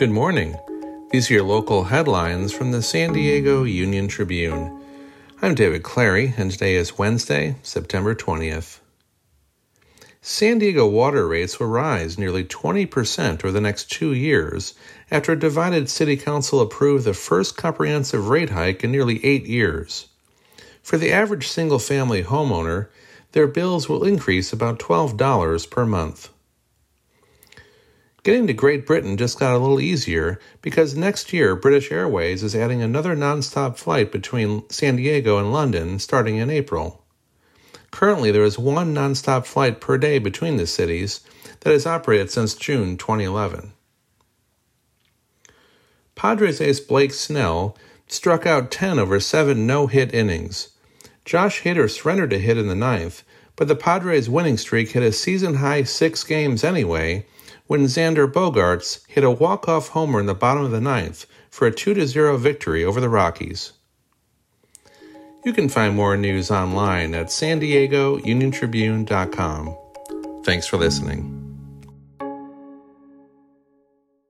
Good morning. These are your local headlines from the San Diego Union Tribune. I'm David Clary, and today is Wednesday, September 20th. San Diego water rates will rise nearly 20% over the next two years after a divided city council approved the first comprehensive rate hike in nearly eight years. For the average single family homeowner, their bills will increase about $12 per month. Getting to Great Britain just got a little easier because next year British Airways is adding another nonstop flight between San Diego and London starting in April. Currently, there is one nonstop flight per day between the cities that has operated since June 2011. Padres ace Blake Snell struck out 10 over 7 no hit innings. Josh Hader surrendered a hit in the ninth, but the Padres' winning streak hit a season high six games anyway when Xander Bogaerts hit a walk-off homer in the bottom of the ninth for a 2-0 victory over the Rockies. You can find more news online at san diego uniontribune.com. Thanks for listening.